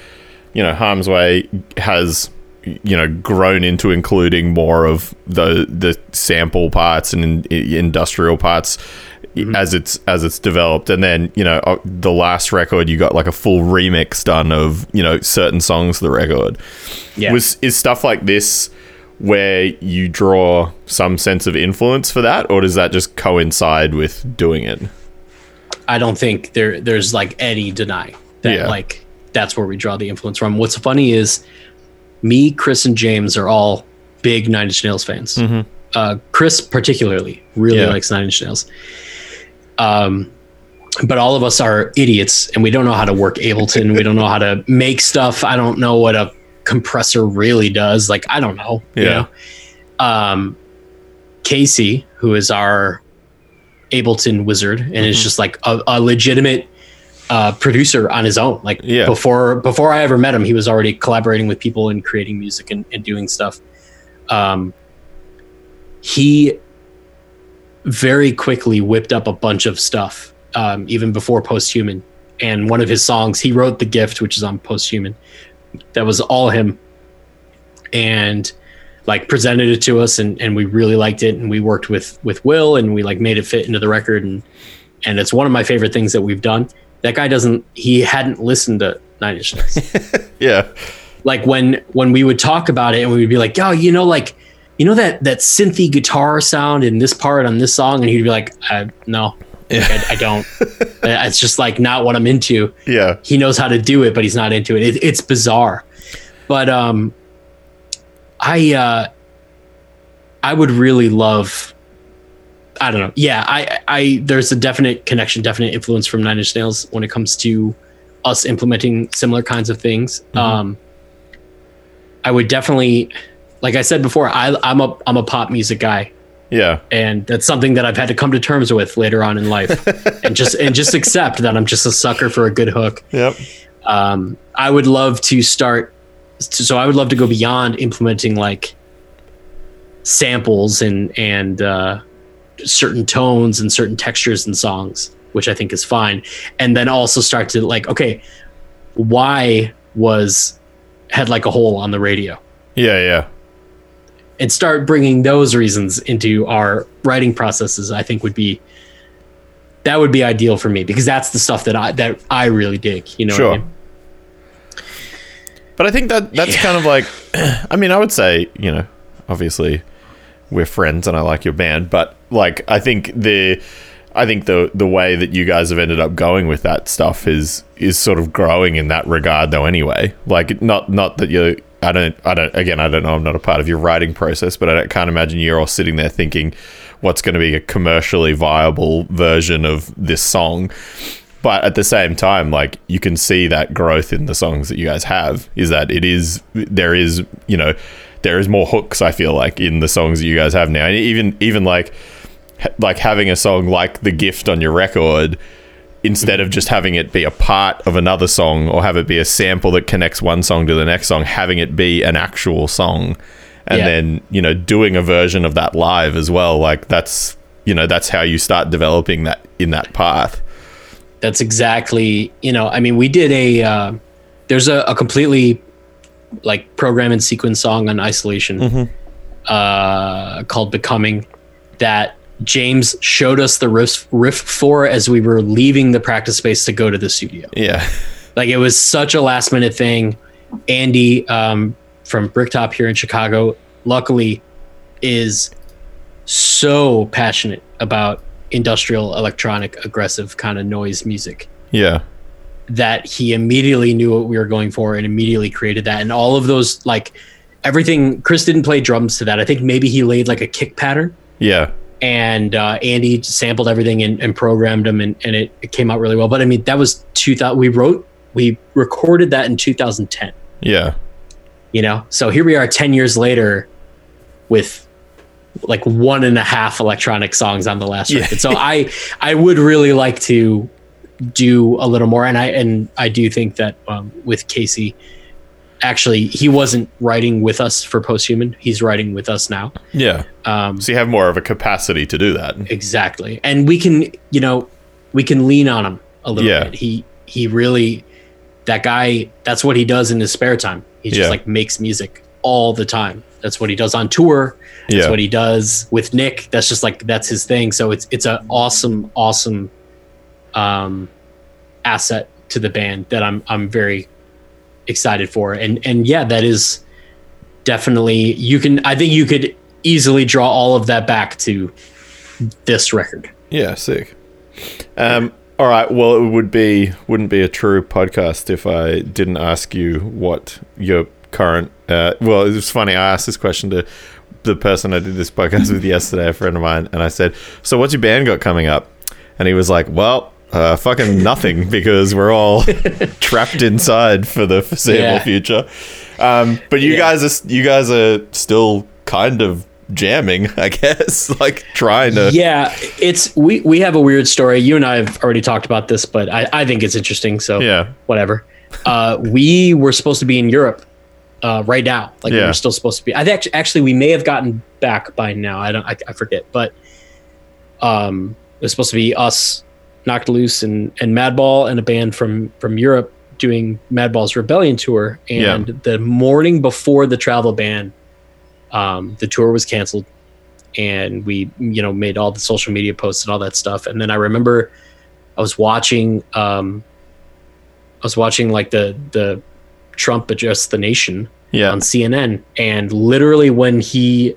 you know, Harm's Way has, you know, grown into including more of the the sample parts and in, industrial parts as it's as it's developed, and then you know, uh, the last record you got like a full remix done of you know certain songs of the record. Yeah. Was is stuff like this where you draw some sense of influence for that, or does that just coincide with doing it? I don't think there there's like any deny that Yeah. like that's where we draw the influence from. What's funny is me, Chris, and James are all big Nine Inch Nails fans. Uh, Chris particularly really Mm-hmm. Yeah. likes Nine Inch Nails. Um, but all of us are idiots and we don't know how to work Ableton. we don't know how to make stuff. I don't know what a compressor really does. Like I don't know. you Yeah. know? Um, Casey, who is our Ableton wizard and Mm-hmm. is just like a, a legitimate uh, producer on his own. Like Yeah. before before I ever met him, he was already collaborating with people and creating music and, and doing stuff. Um, he very quickly whipped up a bunch of stuff, um, even before Posthuman. And one of his songs, he wrote "The Gift," which is on Posthuman. That was all him, and like presented it to us, and, and we really liked it. And we worked with with Will, and we like made it fit into the record, and and it's one of my favorite things that we've done. That guy doesn't, he hadn't listened to Nine Inch Nails Yeah, like when when we would talk about it and we would be like, "Yo, you know, like, you know that that synthy guitar sound in this part on this song," and he'd be like, uh, "No, Like, I, I don't. It's just like not what I'm into." yeah, He knows how to do it, but he's not into it. it it's bizarre, but um, I uh, I would really love. I don't know. Yeah, I, I, there's a definite connection, definite influence from Nine Inch Nails when it comes to us implementing similar kinds of things. Um, I would definitely, like I said before, I, I'm a, I'm a pop music guy, yeah, and that's something that I've had to come to terms with later on in life, and just, and just accept that I'm just a sucker for a good hook. yep, Um, I would love to start, so I would love to go beyond implementing like samples and and uh, certain tones and certain textures and songs, which I think is fine, and then also start to like, okay, why was head like a hole on the radio? yeah, yeah. and start bringing those reasons into our writing processes i think would be that would be ideal for me because that's the stuff that i that i really dig you know what I Sure. mean? But I think that that's kind of like, I mean, I would say, you know, obviously we're friends and I like your band, but like, I think the, I think the the way that you guys have ended up going with that stuff is is sort of growing in that regard, though. Anyway, like, not not that you, I don't, I don't. Again, I don't know. I'm not a part of your writing process, but I can't imagine you're all sitting there thinking, what's going to be a commercially viable version of this song but at the same time like you can see that growth in the songs that you guys have is that it is there is you know there is more hooks i feel like in the songs that you guys have now and even even like like having a song like the gift on your record instead of just having it be a part of another song or have it be a sample that connects one song to the next song, having it be an actual song and Yeah. then, you know, doing a version of that live as well. Like that's, you know, that's how you start developing that in that path. That's exactly, you know, I mean, we did a, uh, there's a, a completely like program and sequence song on isolation uh, called Becoming that James showed us the riff, riff for as we were leaving the practice space to go to the studio. Yeah. Like it was such a last minute thing. Andy um, from Bricktop here in Chicago, luckily, is so passionate about industrial, electronic, aggressive kind of noise music Yeah. that he immediately knew what we were going for and immediately created that. And all of those, like everything, Chris didn't play drums to that. I think maybe he laid like a kick pattern Yeah. And uh, Andy sampled everything and, and programmed them, and, and it, it came out really well. But I mean, that was 2000. We wrote, we recorded that in 2010. Yeah. You know, so here we are 10 years later with like one and a half electronic songs on the last Yeah. record. So I I would really like to do a little more, and I and I do think that um, with Casey. Actually, he wasn't writing with us for Posthuman. He's writing with us now. Yeah. Um, So you have more of a capacity to do that. Exactly. And we can, you know, we can lean on him a little Yeah. bit. He he really that guy that's what he does in his spare time. He just Yeah. like makes music all the time. That's what he does on tour. That's Yeah. what he does with Nick. That's just like that's his thing. So it's it's an awesome awesome um asset to the band that I'm I'm very excited for. And and yeah, that is definitely you can I think you could easily draw all of that back to this record. Yeah, sick. Um, all right. Well, it would be wouldn't be a true podcast if I didn't ask you what your current. Uh, well, it was funny. I asked this question to the person I did this podcast with yesterday, a friend of mine, and I said, "So, what's your band got coming up?" And he was like, "Well." Uh, fucking nothing because we're all trapped inside for the foreseeable Yeah. future. Um, but you Yeah. guys are you guys are still kind of jamming, I guess, like trying to. Yeah, it's we we have a weird story. You and I have already talked about this, but I, I think it's interesting. So Yeah. whatever. Uh, we were supposed to be in Europe uh, right now. Like we Yeah. were still supposed to be. I think actually, actually we may have gotten back by now. I don't. I, I forget. But um, it was supposed to be us, knocked loose, and and Madball and a band from from Europe doing Madball's Rebellion tour. And Yeah. the morning before the travel ban, um, the tour was canceled and we you know made all the social media posts and all that stuff and then i remember i was watching um i was watching like the the trump address the nation Yeah. on cnn and literally when he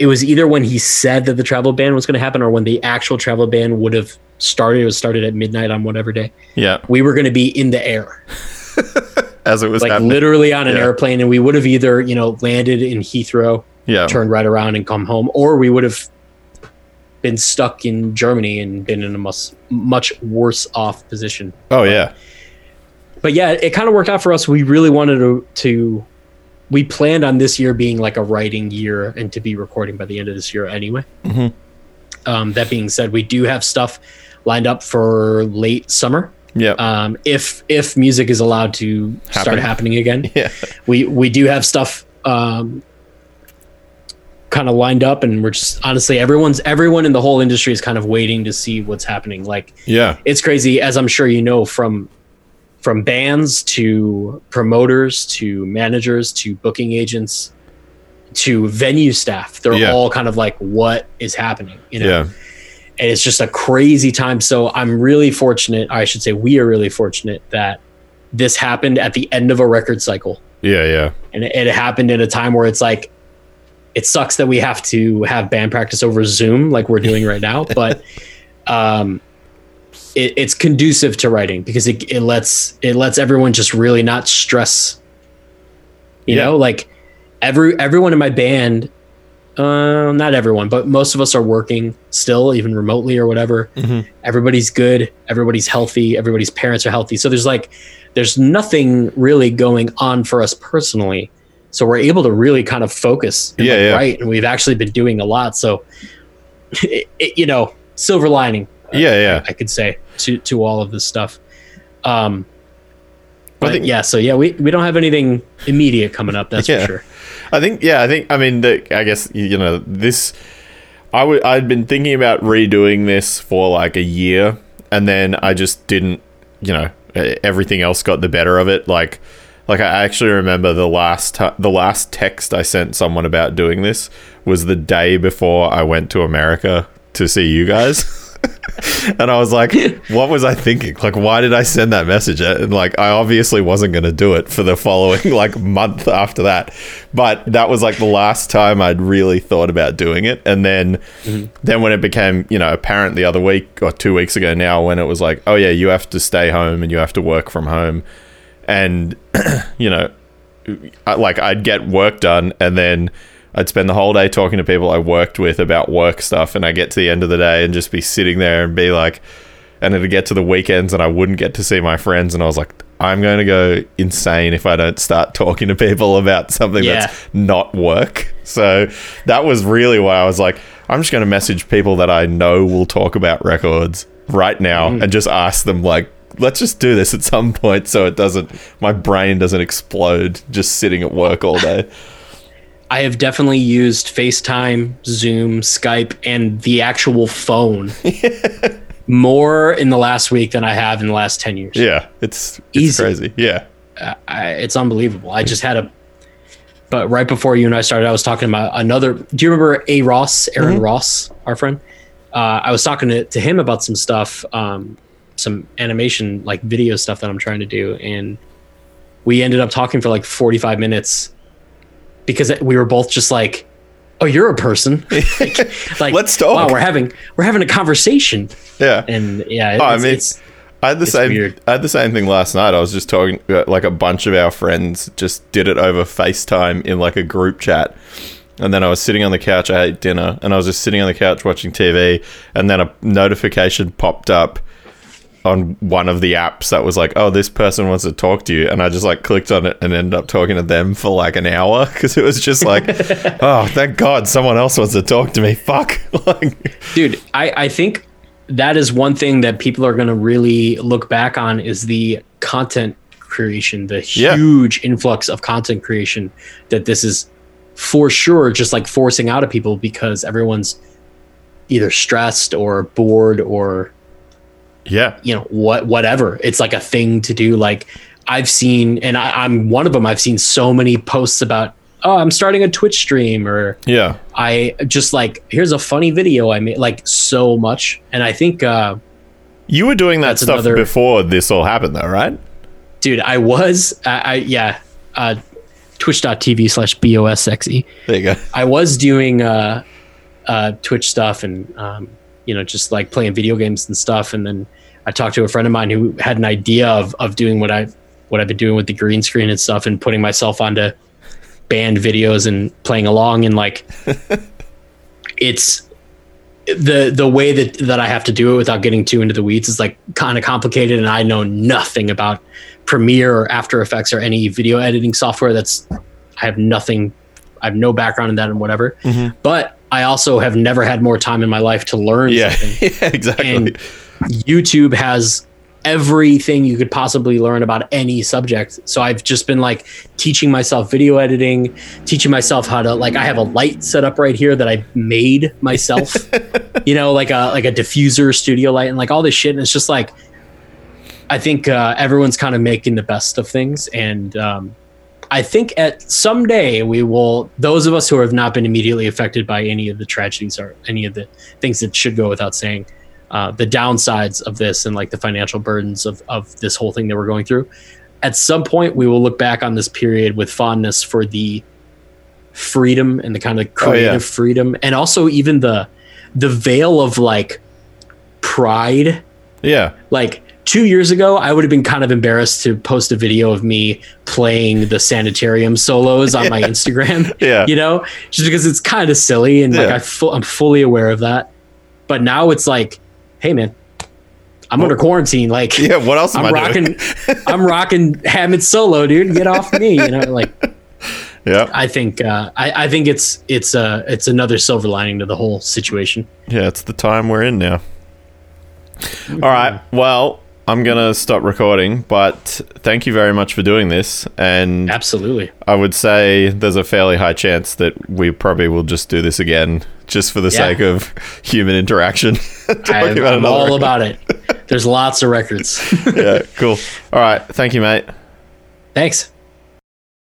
it was either when he said that the travel ban was going to happen or when the actual travel ban would have started it was started at midnight on whatever day Yeah. we were going to be in the air As it was like happening. literally on an Yeah. airplane and we would have either you know landed in heathrow yeah. turned right around and come home, or we would have been stuck in Germany and been in a much much worse off position. Oh yeah. But yeah, it kind of worked out for us. We really wanted to, to we planned on this year being like a writing year and to be recording by the end of this year anyway. Mhm. Um, that being said, we do have stuff lined up for late summer. Yeah. Um, if if music is allowed to start happening again, yeah. we we do have stuff um, kind of lined up, and we're just honestly everyone's everyone in the whole industry is kind of waiting to see what's happening. Like Yeah. it's crazy, as I'm sure you know from from bands to promoters to managers to booking agents to venue staff. They're Yeah. all kind of like, what is happening? You know, Yeah. and it's just a crazy time. So I'm really fortunate. I should say we are really fortunate that this happened at the end of a record cycle Yeah. Yeah. and it, it happened at a time where it's like it sucks that we have to have band practice over zoom like we're doing right now but um it, it's conducive to writing because it, it lets it lets everyone just really not stress you Yeah. know like every everyone in my band uh, not everyone but most of us are working still even remotely or whatever Mhm. everybody's good everybody's healthy everybody's parents are healthy so there's like there's nothing really going on for us personally so we're able to really kind of focus and Yeah, like yeah. write and we've actually been doing a lot so it, it- you know silver lining Yeah, yeah. I could say to to all of this stuff. Um, but think- yeah, so yeah, we, we don't have anything immediate coming up. That's Yeah. for sure. I think, yeah, I think, I mean, the, I guess, you know, this, I would, I'd been thinking about redoing this for like a year, and then I just didn't, you know, everything else got the better of it. Like, like I actually remember the last, ti the last text I sent someone about doing this was the day before I went to America to see you guys. and I was like, what was I thinking? Like, why did I send that message? And like, I obviously wasn't going to do it for the following like month after that. But that was like the last time I'd really thought about doing it. And then, mm-hmm. then when it became, you know, apparent the other week or two weeks ago now, when it was like, oh yeah, you have to stay home and you have to work from home. And, you know, I, like I'd get work done and then I'd spend the whole day talking to people I worked with about work stuff and I get to the end of the day and just be sitting there and be like and it'd get to the weekends and I wouldn't get to see my friends and I was like I'm going to go insane if I don't start talking to people about something Yeah. that's not work. So that was really why I was like I'm just going to message people that I know will talk about records right now mm. and just ask them like let's just do this at some point so it doesn't my brain doesn't explode just sitting at work all day. I have definitely used FaceTime, Zoom, Skype, and the actual phone more in the last week than I have in the last 10 years. Yeah, it's it's Easy. crazy. Yeah. I, it's unbelievable. I just had a, but right before you and I started, I was talking about another. Do you remember A. Ross, Aaron Mm-hmm. Ross, our friend? Uh, I was talking to, to him about some stuff, um, some animation, like video stuff that I'm trying to do. And we ended up talking for like 45 minutes because we were both just like, oh, you're a person. like, like, Let's talk. Wow, we're having, we're having a conversation. Yeah. And yeah, it's, Oh, I mean, I had the same weird. I had the same thing last night. I was just talking uh, like a bunch of our friends just did it over FaceTime in like a group chat. And then I was sitting on the couch, I ate dinner, and I was just sitting on the couch watching TV, and then a notification popped up on one of the apps that was like, "Oh, this person wants to talk to you," and I just like clicked on it and ended up talking to them for like an hour because it was just like, "Oh, thank God, someone else wants to talk to me." Fuck, like, dude I, I think that is one thing that people are going to really look back on is the content creation the Yeah. huge influx of content creation that this is for sure just like forcing out of people because everyone's either stressed or bored or yeah, you know what whatever it's like a thing to do like i've seen and I, i'm one of them i've seen so many posts about oh i'm starting a twitch stream or yeah, I just like here's a funny video I made like so much, and I think, uh, You were doing that stuff another- before this all happened, though, right? dude, I was, I, I yeah, uh, Twitch.tv slash bosxe. There you go. I was doing uh, uh, Twitch stuff and um, you know just like playing video games and stuff, and then I talked to a friend of mine who had an idea of of doing what I what I've been doing with the green screen and stuff, and putting myself onto band videos and playing along, and like it's the the way that that I have to do it without getting too into the weeds is like kind of complicated, and I know nothing about Premiere or After Effects or any video editing software. That's I have nothing. I have no background in that and whatever. Mm-hmm. But I also have never had more time in my life to learn Yeah, something. yeah, exactly. And YouTube has everything you could possibly learn about any subject. So I've just been like teaching myself video editing, teaching myself how to like I have a light set up right here that I made myself. you know, like a like a diffuser studio light and like all this shit and it's just like I think uh, everyone's kind of making the best of things and um I think at someday we will those of us who have not been immediately affected by any of the tragedies or any of the things that should go without saying uh, the downsides of this and like the financial burdens of, of this whole thing that we're going through at some point we will look back on this period with fondness for the freedom and the kind of Oh, yeah. creative freedom and also even the the veil of like pride yeah, like two years ago i would have been kind of embarrassed to post a video of me playing the sanitarium solos on my instagram yeah, you know just because it's kind of silly and like I fu- i'm fully aware of that but now it's like hey man i'm under quarantine like yeah. What else am i'm I doing? rocking i'm rocking Hammett solo dude get off me you know like Yeah, i think uh i, I think it's it's uh it's another silver lining to the whole situation yeah. It's the time we're in now. All right. Well, I'm gonna stop recording, but thank you very much for doing this. And Absolutely. I would say there's a fairly high chance that we probably will just do this again, just for the Yeah. sake of human interaction. I'm, about I'm all record. about it. There's lots of records. yeah, cool. All right. Thank you, mate. Thanks.